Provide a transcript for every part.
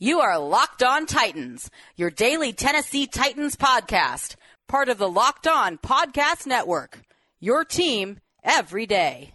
You are Locked On Titans, your daily Tennessee Titans podcast, part of the Locked On Podcast Network. Your team every day.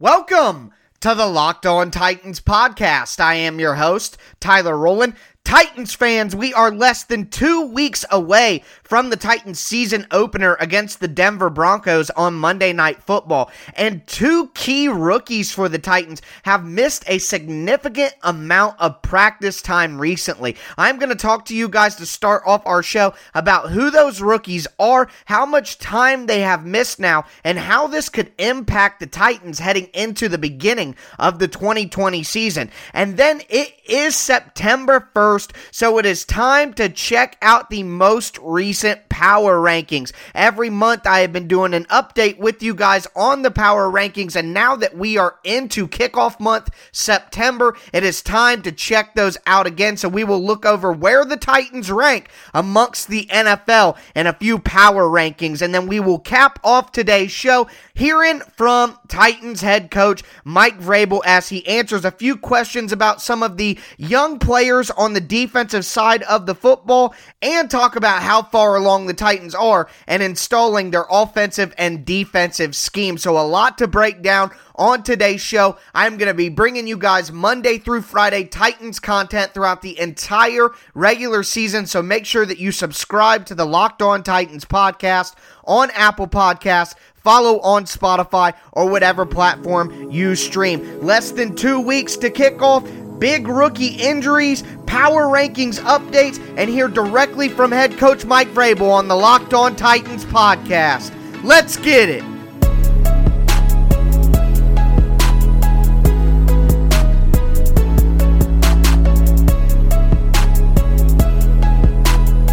Welcome to the Locked On Titans podcast. I am your host, Tyler Rowland. Titans fans, we are less than two weeks away from the Titans season opener against the Denver Broncos on Monday Night Football. And two key rookies for the Titans have missed a significant amount of practice time recently. I'm going to talk to you guys to start off our show about who those rookies are, how much time they have missed now, and how this could impact the Titans heading into the beginning of the 2020 season. And then it is September 1st 1st, so it is time to check out the most recent power rankings. Every month I have been doing an update with you guys on the power rankings, and now that we are into kickoff month, September, it is time to check those out again. So we will look over where the Titans rank amongst the NFL and a few power rankings, and then we will cap off today's show hearing from Titans head coach Mike Vrabel as he answers a few questions about some of the young players on the defensive side of the football and talk about how far along the Titans are and installing their offensive and defensive scheme. So, a lot to break down on today's show. I'm going to be bringing you guys Monday through Friday Titans content throughout the entire regular season. So, make sure that you subscribe to the Locked On Titans podcast on Apple Podcasts follow on Spotify or whatever platform you stream. Less than two weeks to kick off big rookie injuries, power rankings updates, and hear directly from head coach Mike Vrabel on the Locked On Titans podcast. Let's get it.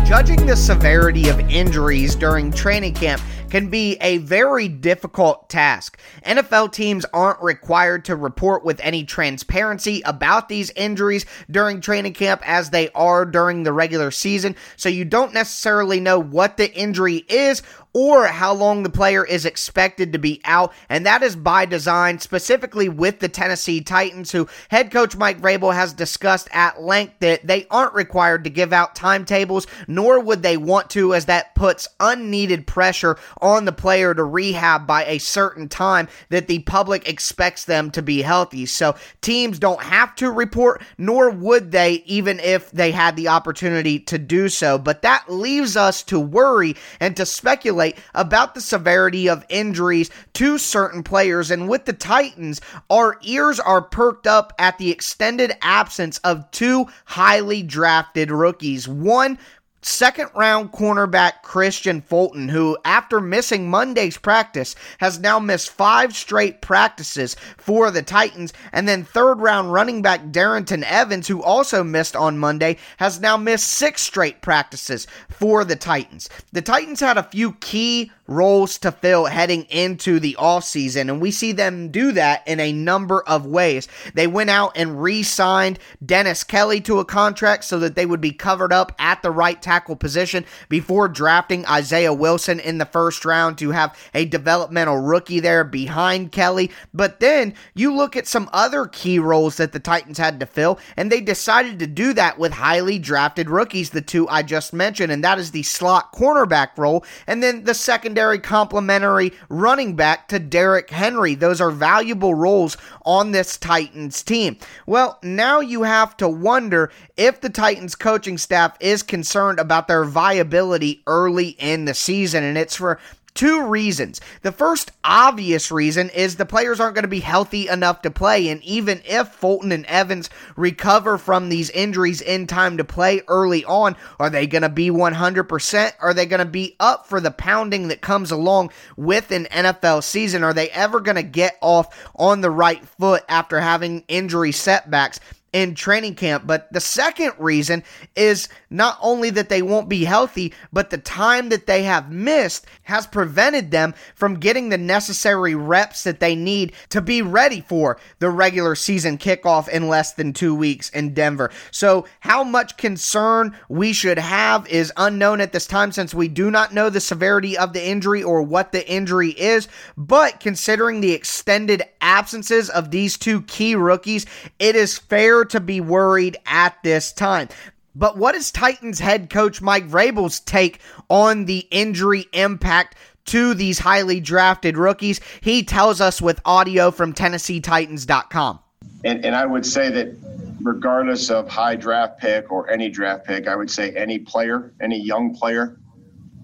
Judging the severity of injuries during training camp can be a very difficult task. NFL teams aren't required to report with any transparency about these injuries during training camp as they are during the regular season, so you don't necessarily know what the injury is or how long the player is expected to be out. And that is by design, specifically with the Tennessee Titans, who head coach Mike Vrabel has discussed at length that they aren't required to give out timetables, nor would they want to, as that puts unneeded pressure on the player to rehab by a certain time that the public expects them to be healthy. So teams don't have to report, nor would they, even if they had the opportunity to do so. But that leaves us to worry and to speculate about the severity of injuries to certain players. And with the Titans, our ears are perked up at the extended absence of two highly drafted rookies. One second round cornerback Kristian Fulton, who, after missing Monday's practice, has now missed five straight practices for the Titans. And then third round running back Darrynton Evans, who also missed on Monday, has now missed six straight practices for the Titans. The Titans had a few key roles to fill heading into the offseason, and we see them do that in a number of ways. They went out and re signed Dennis Kelly to a contract so that they would be covered up at the right tackle position before drafting Isaiah Wilson in the first round to have a developmental rookie there behind Kelly. But then you look at some other key roles that the Titans had to fill, and they decided to do that with highly drafted rookies, the two I just mentioned, and that is the slot cornerback role, and then the secondary secondary complementary running back to Derrick Henry. Those are valuable roles on this Titans team. Well, now you have to wonder if the Titans coaching staff is concerned about their viability early in the season. And it's for Two reasons. The first obvious reason is the players aren't going to be healthy enough to play. And even if Fulton and Evans recover from these injuries in time to play early on, are they going to be 100%? Are they going to be up for the pounding that comes along with an NFL season? Are they ever going to get off on the right foot after having injury setbacks? In training camp. But the second reason is not only that they won't be healthy, but the time that they have missed has prevented them from getting the necessary reps that they need to be ready for the regular season kickoff in less than two weeks in Denver. So, how much concern we should have is unknown at this time since we do not know the severity of the injury or what the injury is. But considering the extended absences of these two key rookies, it is fair to be worried at this time. But what is Titans head coach Mike Vrabel's take on the injury impact to these highly drafted rookies? He tells us with audio from TennesseeTitans.com. And, and I would say that regardless of high draft pick or any draft pick, I would say any player, any young player,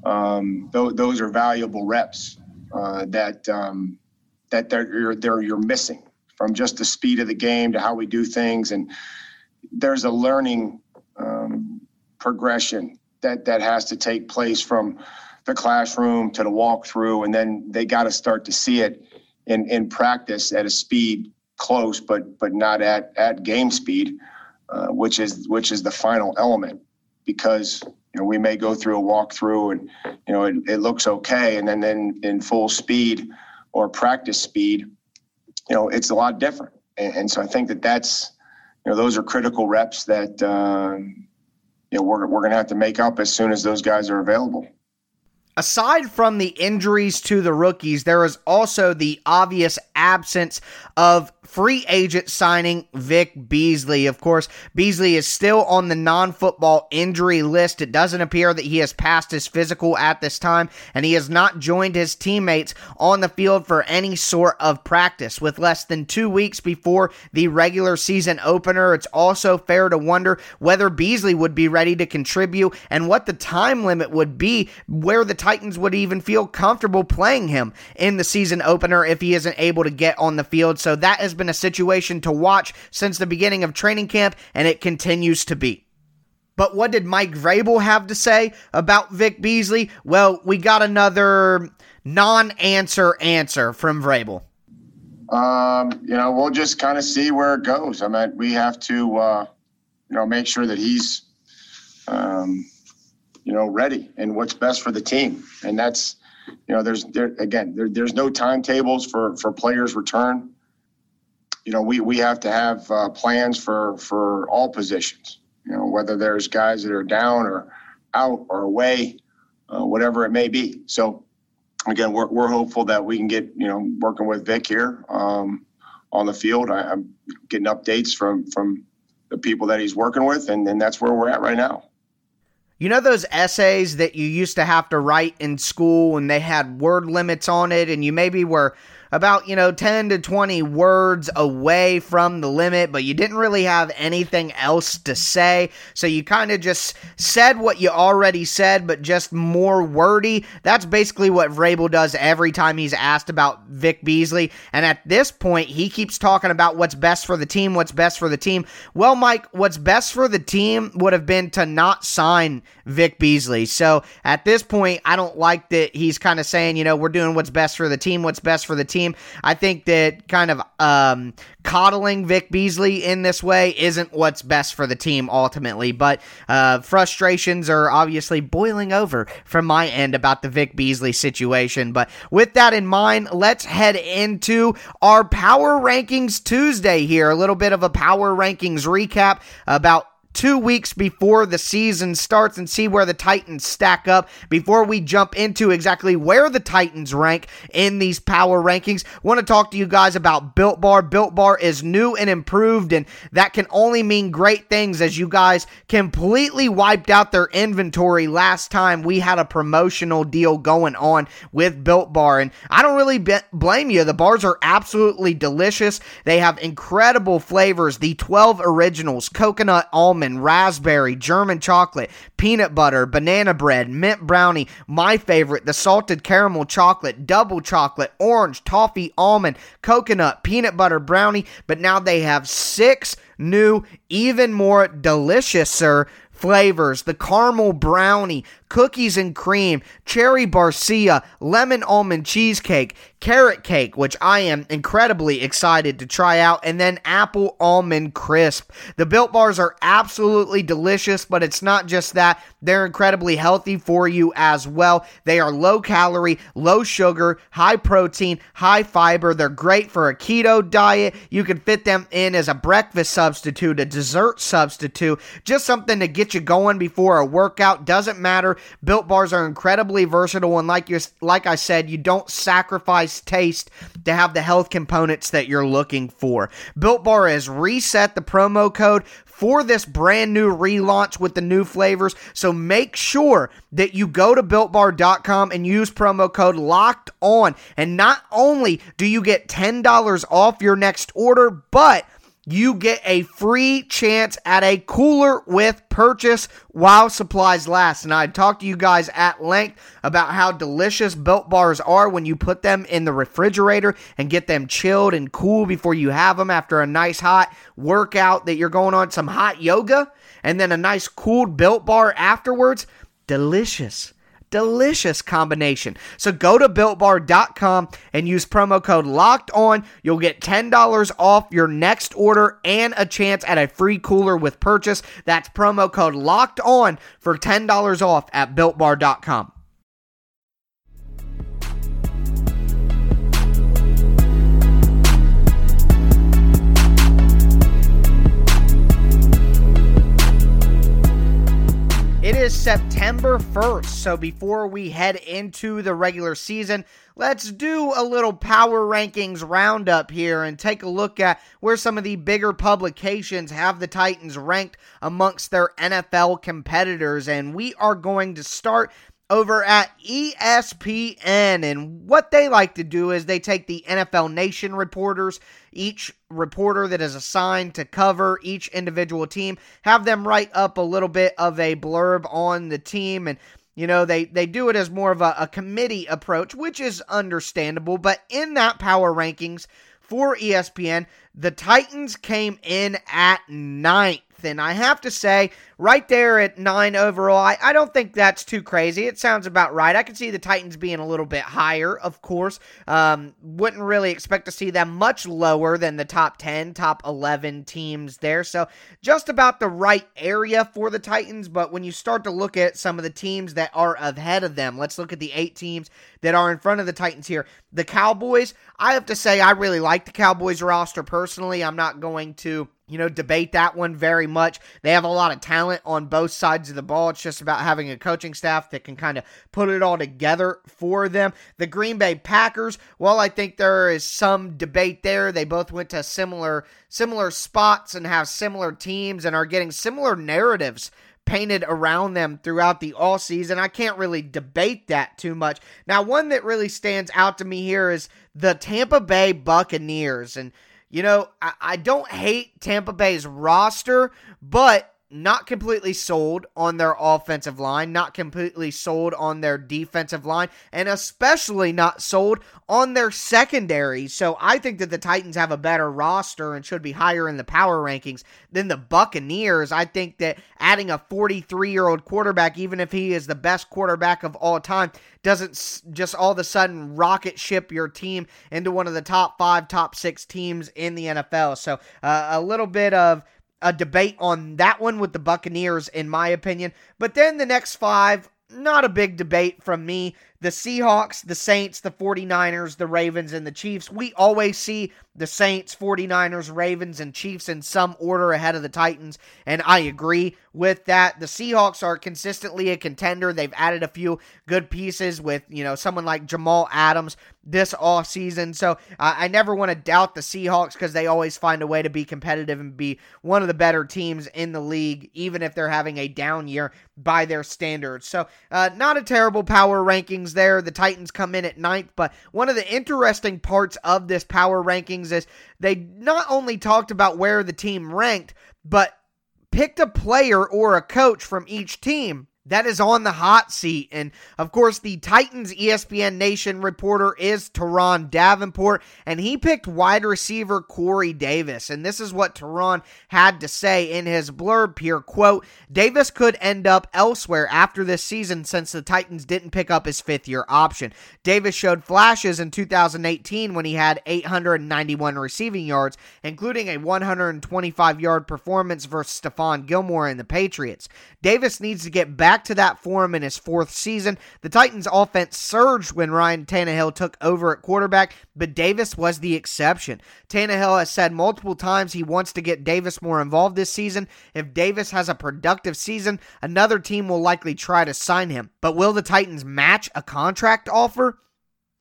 um, th- those are valuable reps uh, that um, that they're they're you're missing from just the speed of the game to how we do things, and there's a learning um, progression that that has to take place from the classroom to the walkthrough, and then they got to start to see it in in practice at a speed close, but but not at at game speed, uh, which is which is the final element. Because you know we may go through a walkthrough and you know it, it looks okay, and then then in full speed or practice speed, you know it's a lot different. And, and so I think that that's you know those are critical reps that uh, you know we're we're going to have to make up as soon as those guys are available. Aside from the injuries to the rookies, there is also the obvious absence of free agent signing Vic Beasley. Of course, Beasley is still on the non football injury list. It doesn't appear that he has passed his physical at this time, and he has not joined his teammates on the field for any sort of practice. With less than two weeks before the regular season opener, it's also fair to wonder whether Beasley would be ready to contribute and what the time limit would be where the Titans would even feel comfortable playing him in the season opener if he isn't able to get on the field. So that has been a situation to watch since the beginning of training camp, and it continues to be. But what did Mike Vrabel have to say about Vic Beasley? Well, we got another non answer answer from Vrabel. Um, you know, we'll just kind of see where it goes. I mean, we have to, uh, you know, make sure that he's, um, you know, ready and what's best for the team. And that's, you know, there's there again, there, there's no timetables for for players' return. You know, we we have to have uh, plans for for all positions. You know, whether there's guys that are down or out or away, uh, whatever it may be. So, again, we're we're hopeful that we can get you know working with Vic here um, on the field. I, I'm getting updates from from the people that he's working with, and, and that's where we're at right now. You know those essays that you used to have to write in school and they had word limits on it, and you maybe were about, you know, 10 to 20 words away from the limit, but you didn't really have anything else to say. So you kind of just said what you already said, but just more wordy. That's basically what Vrabel does every time he's asked about Vic Beasley. And at this point, he keeps talking about what's best for the team, what's best for the team. Well, Mike, what's best for the team would have been to not sign Vic Beasley. So at this point, I don't like that he's kind of saying, you know, we're doing what's best for the team, what's best for the team team. I think that kind of um, coddling Vic Beasley in this way isn't what's best for the team ultimately. But uh, frustrations are obviously boiling over from my end about the Vic Beasley situation. But with that in mind, let's head into our Power Rankings Tuesday here. A little bit of a Power Rankings recap about two weeks before the season starts and see where the Titans stack up before we jump into exactly where the Titans rank in these power rankings. Want to talk to you guys about Built Bar. Built Bar is new and improved, and that can only mean great things as you guys completely wiped out their inventory last time we had a promotional deal going on with Built Bar. And I don't really be- blame you. The bars are absolutely delicious. They have incredible flavors. The 12 originals, coconut almond cinnamon, raspberry, German chocolate, peanut butter, banana bread, mint brownie, my favorite, the salted caramel chocolate, double chocolate, orange, toffee, almond, coconut, peanut butter brownie. But now they have six new, even more deliciouser flavors the caramel brownie, cookies and cream, cherry barcia, lemon almond cheesecake, carrot cake, which I am incredibly excited to try out, and then apple almond crisp. The built bars are absolutely delicious, but it's not just that, they're incredibly healthy for you as well. They are low calorie, low sugar, high protein, high fiber. They're great for a keto diet. You can fit them in as a breakfast substitute, a dessert substitute, just something to get you going before a workout. Doesn't matter Built bars are incredibly versatile, and like you, like I said, you don't sacrifice taste to have the health components that you're looking for. Built Bar has reset the promo code for this brand new relaunch with the new flavors. So make sure that you go to builtbar.com and use promo code locked on. And not only do you get $10 off your next order, but you get a free chance at a cooler with purchase while supplies last. And I talked to you guys at length about how delicious built bars are when you put them in the refrigerator and get them chilled and cool before you have them after a nice hot workout that you're going on, some hot yoga, and then a nice cooled built bar afterwards. Delicious delicious combination. So go to builtbar.com and use promo code locked on. You'll get $10 off your next order and a chance at a free cooler with purchase. That's promo code locked on for $10 off at builtbar.com. is September 1st, so before we head into the regular season, let's do a little power rankings roundup here and take a look at where some of the bigger publications have the Titans ranked amongst their NFL competitors. And we are going to start over at ESPN. And what they like to do is they take the NFL Nation reporters, each reporter that is assigned to cover each individual team, have them write up a little bit of a blurb on the team. And you know, they, they do it as more of a, a committee approach, which is understandable. But in that power rankings for ESPN, the Titans came in at ninth. And I have to say, right there at nine overall, I, I don't think that's too crazy. It sounds about right. I could see the Titans being a little bit higher, of course. Um, wouldn't really expect to see them much lower than the top 10, top 11 teams there. So just about the right area for the Titans. But when you start to look at some of the teams that are ahead of them, let's look at the eight teams that are in front of the Titans here. The Cowboys, I have to say, I really like the Cowboys roster personally. I'm not going to you know, debate that one very much. They have a lot of talent on both sides of the ball. It's just about having a coaching staff that can kind of put it all together for them. The Green Bay Packers, well, I think there is some debate there. They both went to similar similar spots and have similar teams and are getting similar narratives painted around them throughout the all season. I can't really debate that too much. Now, one that really stands out to me here is the Tampa Bay Buccaneers and you know, I, I don't hate Tampa Bay's roster, but not completely sold on their offensive line, not completely sold on their defensive line, and especially not sold on their secondary. So I think that the Titans have a better roster and should be higher in the power rankings than the Buccaneers. I think that adding a 43 year old quarterback, even if he is the best quarterback of all time, doesn't just all of a sudden rocket ship your team into one of the top five, top six teams in the NFL. So uh, a little bit of a debate on that one with the Buccaneers, in my opinion. But then the next five, not a big debate from me the Seahawks, the Saints, the 49ers, the Ravens, and the Chiefs. We always see the Saints, 49ers, Ravens, and Chiefs in some order ahead of the Titans, and I agree with that. The Seahawks are consistently a contender. They've added a few good pieces with, you know, someone like Jamal Adams this off season. So uh, I never want to doubt the Seahawks because they always find a way to be competitive and be one of the better teams in the league, even if they're having a down year by their standards. So uh, not a terrible power rankings rankings there. The Titans come in at ninth, but one of the interesting parts of this power rankings is they not only talked about where the team ranked, but picked a player or a coach from each team that is on the hot seat. And of course, the Titans ESPN Nation reporter is Turron Davenport, and he picked wide receiver Corey Davis. And this is what Turron had to say in his blurb here quote, Davis could end up elsewhere after this season since the Titans didn't pick up his fifth year option. Davis showed flashes in 2018 when he had 891 receiving yards, including a 125 yard performance versus Stephon Gilmore and the Patriots. Davis needs to get back back to that form in his fourth season. The Titans' offense surged when Ryan Tannehill took over at quarterback, but Davis was the exception. Tannehill has said multiple times he wants to get Davis more involved this season. If Davis has a productive season, another team will likely try to sign him. But will the Titans match a contract offer?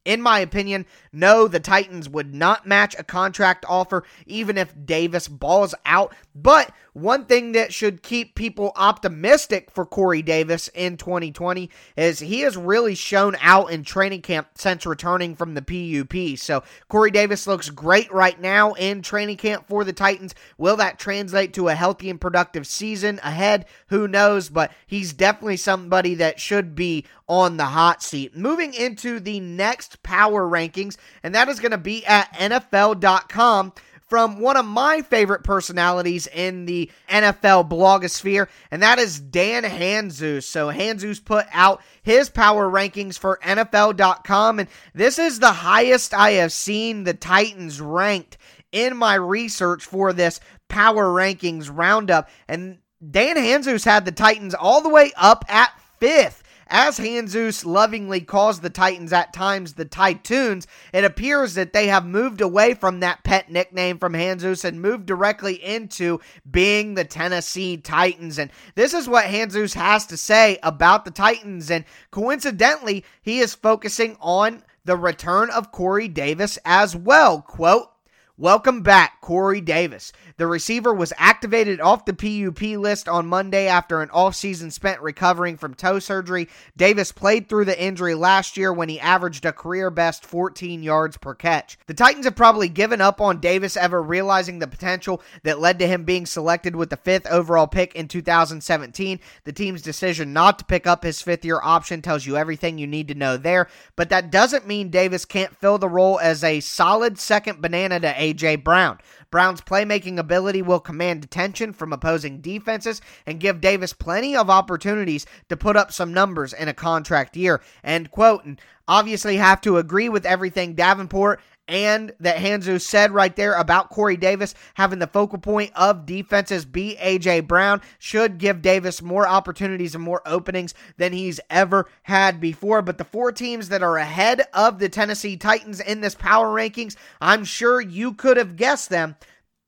In my opinion, no, the Titans would not match a contract offer even if Davis balls out. But one thing that should keep people optimistic for Corey Davis in 2020 is he has really shown out in training camp since returning from the PUP. So Corey Davis looks great right now in training camp for the Titans. Will that translate to a healthy and productive season ahead? Who knows? But he's definitely somebody that should be on the hot seat. Moving into the next power rankings, and that is going to be at NFL.com from one of my favorite personalities in the NFL blogosphere, and that is Dan Hanzus. So Hanzus put out his power rankings for NFL.com, and this is the highest I have seen the Titans ranked in my research for this power rankings roundup. And Dan Hanzus had the Titans all the way up at fifth. As Hanzus lovingly calls the Titans at times the Titans, it appears that they have moved away from that pet nickname from Hanzus and moved directly into being the Tennessee Titans. And this is what Hanzus has to say about the Titans. And coincidentally, he is focusing on the return of Corey Davis as well. Quote, Welcome back, Corey Davis. The receiver was activated off the PUP list on Monday after an offseason spent recovering from toe surgery. Davis played through the injury last year when he averaged a career best 14 yards per catch. The Titans have probably given up on Davis ever realizing the potential that led to him being selected with the fifth overall pick in 2017. The team's decision not to pick up his fifth year option tells you everything you need to know there, but that doesn't mean Davis can't fill the role as a solid second banana to A.J. Brown. Brown's playmaking ability will command attention from opposing defenses and give Davis plenty of opportunities to put up some numbers in a contract year. End quote. And obviously have to agree with everything Davenport and that Hanzus said right there about Corey Davis having the focal point of defenses be AJ Brown should give Davis more opportunities and more openings than he's ever had before. But the four teams that are ahead of the Tennessee Titans in this power rankings, I'm sure you could have guessed them.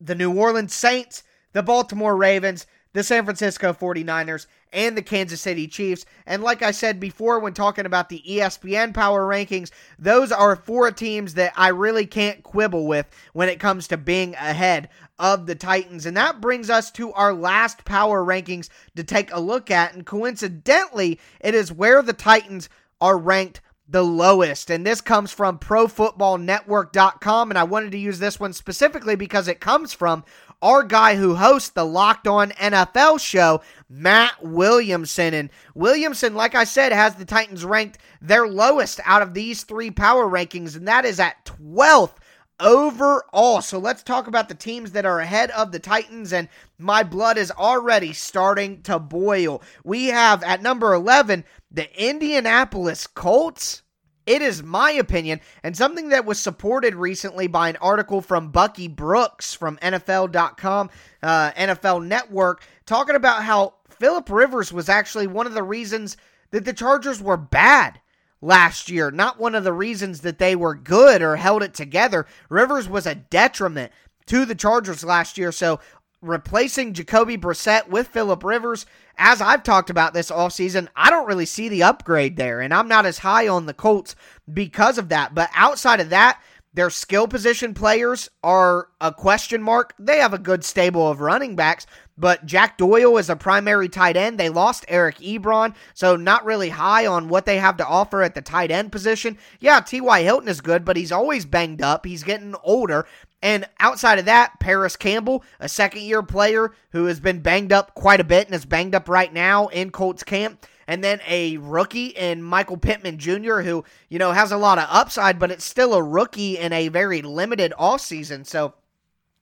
The New Orleans Saints, the Baltimore Ravens, the San Francisco 49ers, and the Kansas City Chiefs. And like I said before, when talking about the ESPN power rankings, those are four teams that I really can't quibble with when it comes to being ahead of the Titans. And that brings us to our last power rankings to take a look at. And coincidentally, it is where the Titans are ranked the lowest. And this comes from ProFootballNetwork.com. And I wanted to use this one specifically because it comes from our guy who hosts the Locked On NFL show, Matt Williamson. And Williamson, like I said, has the Titans ranked their lowest out of these three power rankings, and that is at 12th overall. So let's talk about the teams that are ahead of the Titans, and my blood is already starting to boil. We have at number 11 the Indianapolis Colts. It is my opinion, and something that was supported recently by an article from Bucky Brooks from NFL.com, uh, NFL Network, talking about how Philip Rivers was actually one of the reasons that the Chargers were bad last year, not one of the reasons that they were good or held it together. Rivers was a detriment to the Chargers last year. So replacing Jacoby Brissett with Philip Rivers, as I've talked about this all season, I don't really see the upgrade there, and I'm not as high on the Colts because of that. But outside of that, their skill position players are a question mark. They have a good stable of running backs, but Jack Doyle is a primary tight end. They lost Eric Ebron, so not really high on what they have to offer at the tight end position. Yeah, T.Y. Hilton is good, but he's always banged up. He's getting older. And outside of that, Parris Campbell, a second year player who has been banged up quite a bit and is banged up right now in Colts camp. And then a rookie in Michael Pittman Jr., who, you know, has a lot of upside, but it's still a rookie in a very limited offseason. So,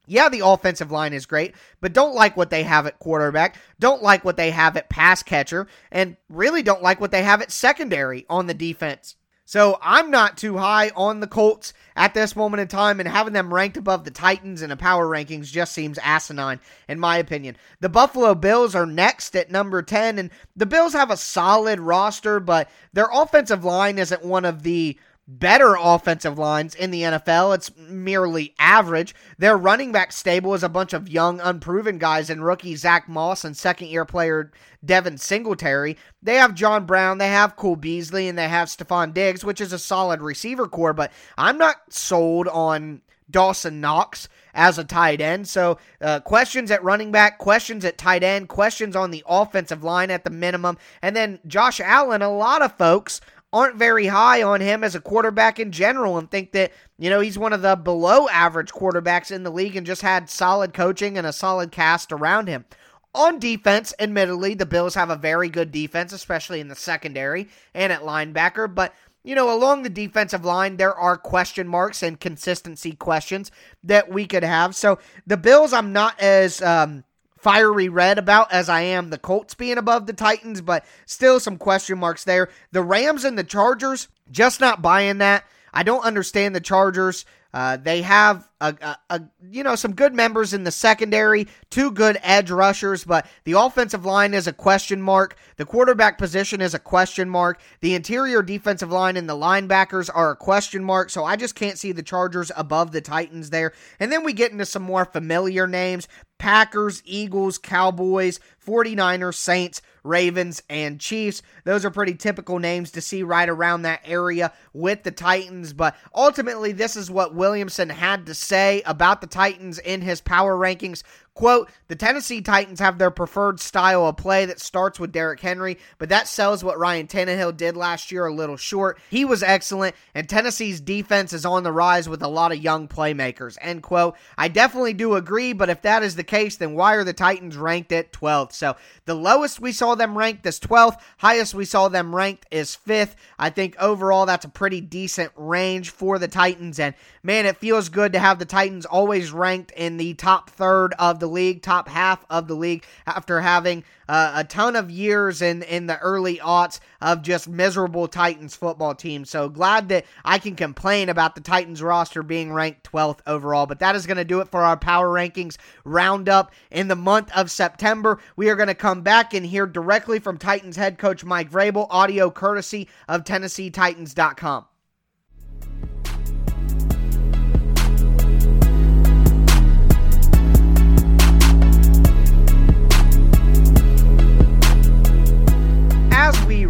yeah, the offensive line is great, but don't like what they have at quarterback, don't like what they have at pass catcher, and really don't like what they have at secondary on the defense. So I'm not too high on the Colts at this moment in time, and having them ranked above the Titans in a power rankings just seems asinine, in my opinion. The Buffalo Bills are next at number 10, and the Bills have a solid roster, but their offensive line isn't one of the better offensive lines in the NFL. It's merely average. Their running back stable is a bunch of young, unproven guys and rookie Zach Moss and second year player Devin Singletary. They have John Brown, they have Cole Beasley, and they have Stefon Diggs, which is a solid receiver corps, but I'm not sold on Dawson Knox as a tight end. So, uh, questions at running back, questions at tight end, questions on the offensive line at the minimum. And then Josh Allen, a lot of folks aren't very high on him as a quarterback in general and think that, you know, he's one of the below average quarterbacks in the league and just had solid coaching and a solid cast around him. On defense, admittedly, the Bills have a very good defense, especially in the secondary and at linebacker, but you know, along the defensive line, there are question marks and consistency questions that we could have. So the Bills, I'm not as um, fiery red about as I am the Colts being above the Titans, but still some question marks there. The Rams and the Chargers, just not buying that. I don't understand the Chargers. Uh, they have a, a, a, you know some good members in the secondary, two good edge rushers, but the offensive line is a question mark. The quarterback position is a question mark. The interior defensive line and the linebackers are a question mark. So I just can't see the Chargers above the Titans there. And then we get into some more familiar names: Packers, Eagles, Cowboys, 49ers, Saints, Ravens, and Chiefs. Those are pretty typical names to see right around that area with the Titans. But ultimately, this is what Williamson had to say about the Titans in his power rankings. Quote, the Tennessee Titans have their preferred style of play that starts with Derrick Henry, but that sells what Ryan Tannehill did last year a little short. He was excellent, and Tennessee's defense is on the rise with a lot of young playmakers. End quote. I definitely do agree, but if that is the case, then why are the Titans ranked at 12th? So the lowest we saw them ranked is 12th, highest we saw them ranked is 5th. I think overall that's a pretty decent range for the Titans, and man, it feels good to have the Titans always ranked in the top third of the the league, top half of the league, after having uh, a ton of years in, in the early aughts of just miserable Titans football team. So glad that I can complain about the Titans roster being ranked 12th overall. But that is going to do it for our power rankings roundup in the month of September. We are going to come back and hear directly from Titans head coach Mike Vrabel, audio courtesy of TennesseeTitans.com.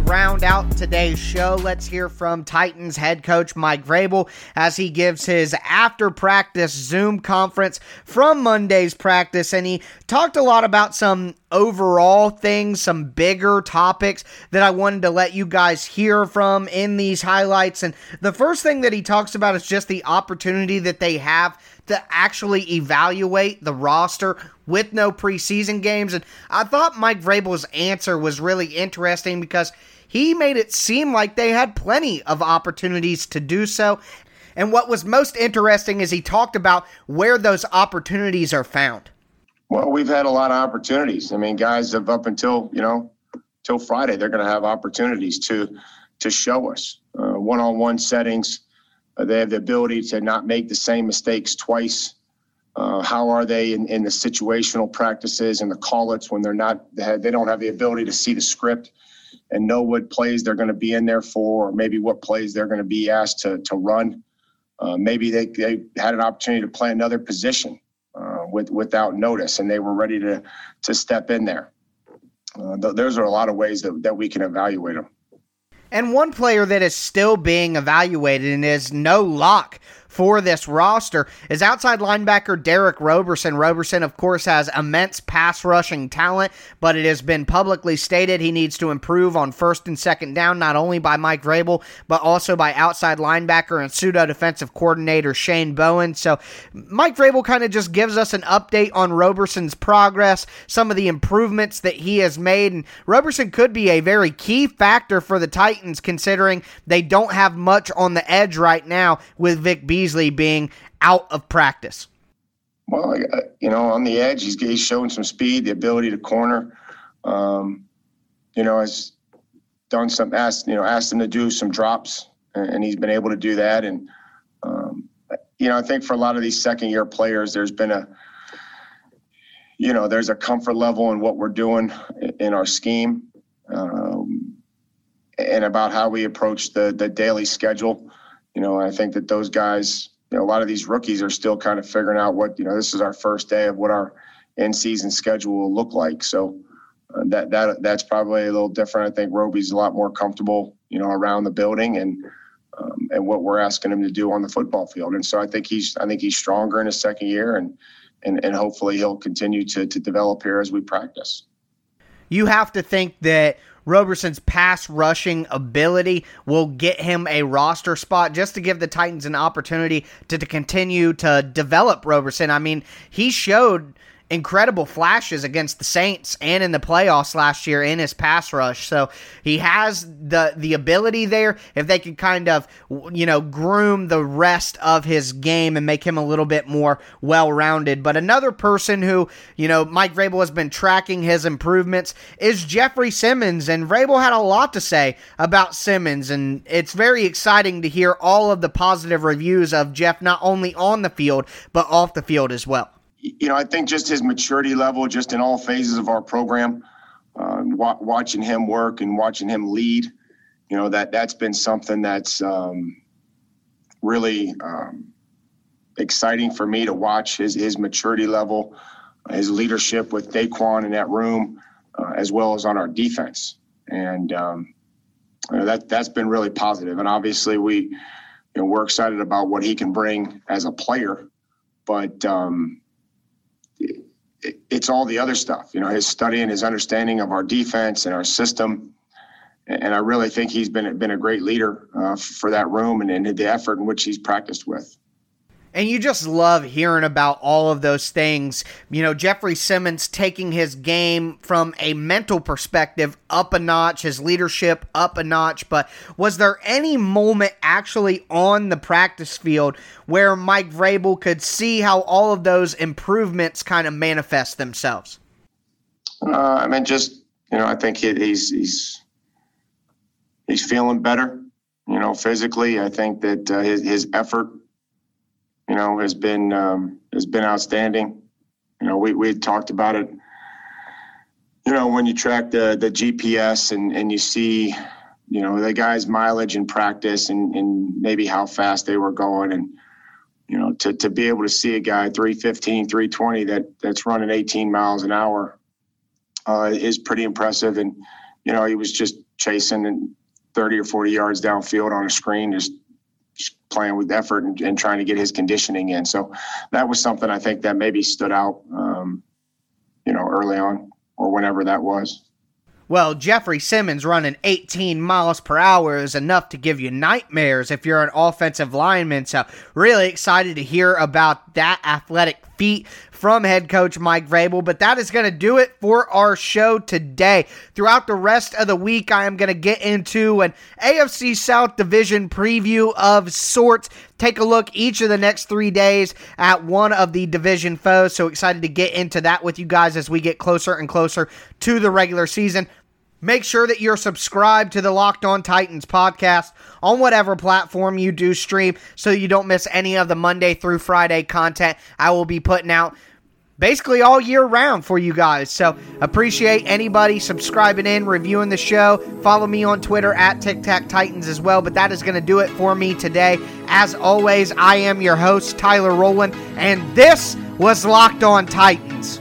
round out today's show, let's hear from Titans head coach Mike Vrabel as he gives his after practice Zoom conference from Monday's practice. And he talked a lot about some overall things, some bigger topics that I wanted to let you guys hear from in these highlights. And the first thing that he talks about is just the opportunity that they have to actually evaluate the roster with no preseason games. And I thought Mike Vrabel's answer was really interesting because he made it seem like they had plenty of opportunities to do so. And what was most interesting is he talked about where those opportunities are found. Well, we've had a lot of opportunities. I mean, guys have up until, you know, till Friday, they're going to have opportunities to to show us uh, one-on-one settings. Uh, they have the ability to not make the same mistakes twice. Uh, how are they in, in the situational practices and the call-ups when they're not they, don't have the ability to see the script and know what plays they're going to be in there for, or maybe what plays they're going to be asked to, to run. Uh, maybe they, they had an opportunity to play another position uh, with, without notice, and they were ready to, to step in there. Uh, th- those are a lot of ways that, that we can evaluate them. And one player that is still being evaluated and is no lock for this roster is outside linebacker Derick Roberson. Roberson, of course, has immense pass rushing talent, but it has been publicly stated he needs to improve on first and second down, not only by Mike Vrabel, but also by outside linebacker and pseudo defensive coordinator Shane Bowen. So Mike Vrabel kind of just gives us an update on Roberson's progress, some of the improvements that he has made, and Roberson could be a very key factor for the Titans considering they don't have much on the edge right now with Vic Beasley Beasley being out of practice? Well, you know, on the edge, he's, he's showing some speed, the ability to corner. Um, you know, has done some asked you know asked him to do some drops and he's been able to do that. And um, you know, I think for a lot of these second year players, there's been a you know, there's a comfort level in what we're doing in our scheme, um, and about how we approach the the daily schedule. You know, I think that those guys, you know, a lot of these rookies are still kind of figuring out what you know. This is our first day of what our in season schedule will look like. So uh, that that that's probably a little different. I think Roby's a lot more comfortable, you know, around the building and um, and what we're asking him to do on the football field. And so I think he's I think he's stronger in his second year, and and and hopefully he'll continue to to develop here as we practice. You have to think that Roberson's pass rushing ability will get him a roster spot just to give the Titans an opportunity to, to continue to develop Roberson. I mean, he showed incredible flashes against the Saints and in the playoffs last year in his pass rush. So he has the the ability there. If they could kind of you know groom the rest of his game and make him a little bit more well rounded. But another person who you know Mike Vrabel has been tracking his improvements is Jeffrey Simmons, and Vrabel had a lot to say about Simmons, and it's very exciting to hear all of the positive reviews of Jeff not only on the field but off the field as well you know, I think just his maturity level, just in all phases of our program, uh, wa- watching him work and watching him lead, you know, that that's been something that's um, really um, exciting for me to watch his his maturity level, his leadership with Daquan in that room, uh, as well as on our defense, and um, you know, that that's been really positive. And obviously, we you know we're excited about what he can bring as a player, but um, it's all the other stuff, you know, his study and his understanding of our defense and our system. And I really think he's been been a great leader uh, for that room and, and the effort in which he's practiced with. And you just love hearing about all of those things. You know, Jeffrey Simmons taking his game from a mental perspective up a notch, his leadership up a notch. But was there any moment actually on the practice field where Mike Vrabel could see how all of those improvements kind of manifest themselves? Uh, I mean, just you know, I think he's he's he's feeling better. You know, physically, I think that uh, his his effort you know, has been um, has been outstanding. You know, we we talked about it. You know, when you track the the GPS and and you see, you know, the guy's mileage in practice and and maybe how fast they were going and you know to to be able to see a guy 315 320 that that's running 18 miles an hour uh, is pretty impressive and you know he was just chasing and 30 or 40 yards downfield on a screen just playing with effort and, and, trying to get his conditioning in. So that was something I think that maybe stood out, um, you know, early on or whenever that was. Well, Jeffrey Simmons running 18 miles per hour is enough to give you nightmares if you're an offensive lineman. So, really excited to hear about that athletic feat from head coach Mike Vrabel. But that is going to do it for our show today. Throughout the rest of the week, I am going to get into an AFC South division preview of sorts. Take a look each of the next three days at one of the division foes. So excited to get into that with you guys as we get closer and closer to the regular season. Make sure that you're subscribed to the Locked On Titans podcast on whatever platform you do stream so you don't miss any of the Monday through Friday content I will be putting out basically all year round for you guys. So appreciate anybody subscribing in, reviewing the show. Follow me on Twitter at Tic Tac Titans as well. But that is going to do it for me today. As always, I am your host, Tyler Rowland, and this was Locked On Titans.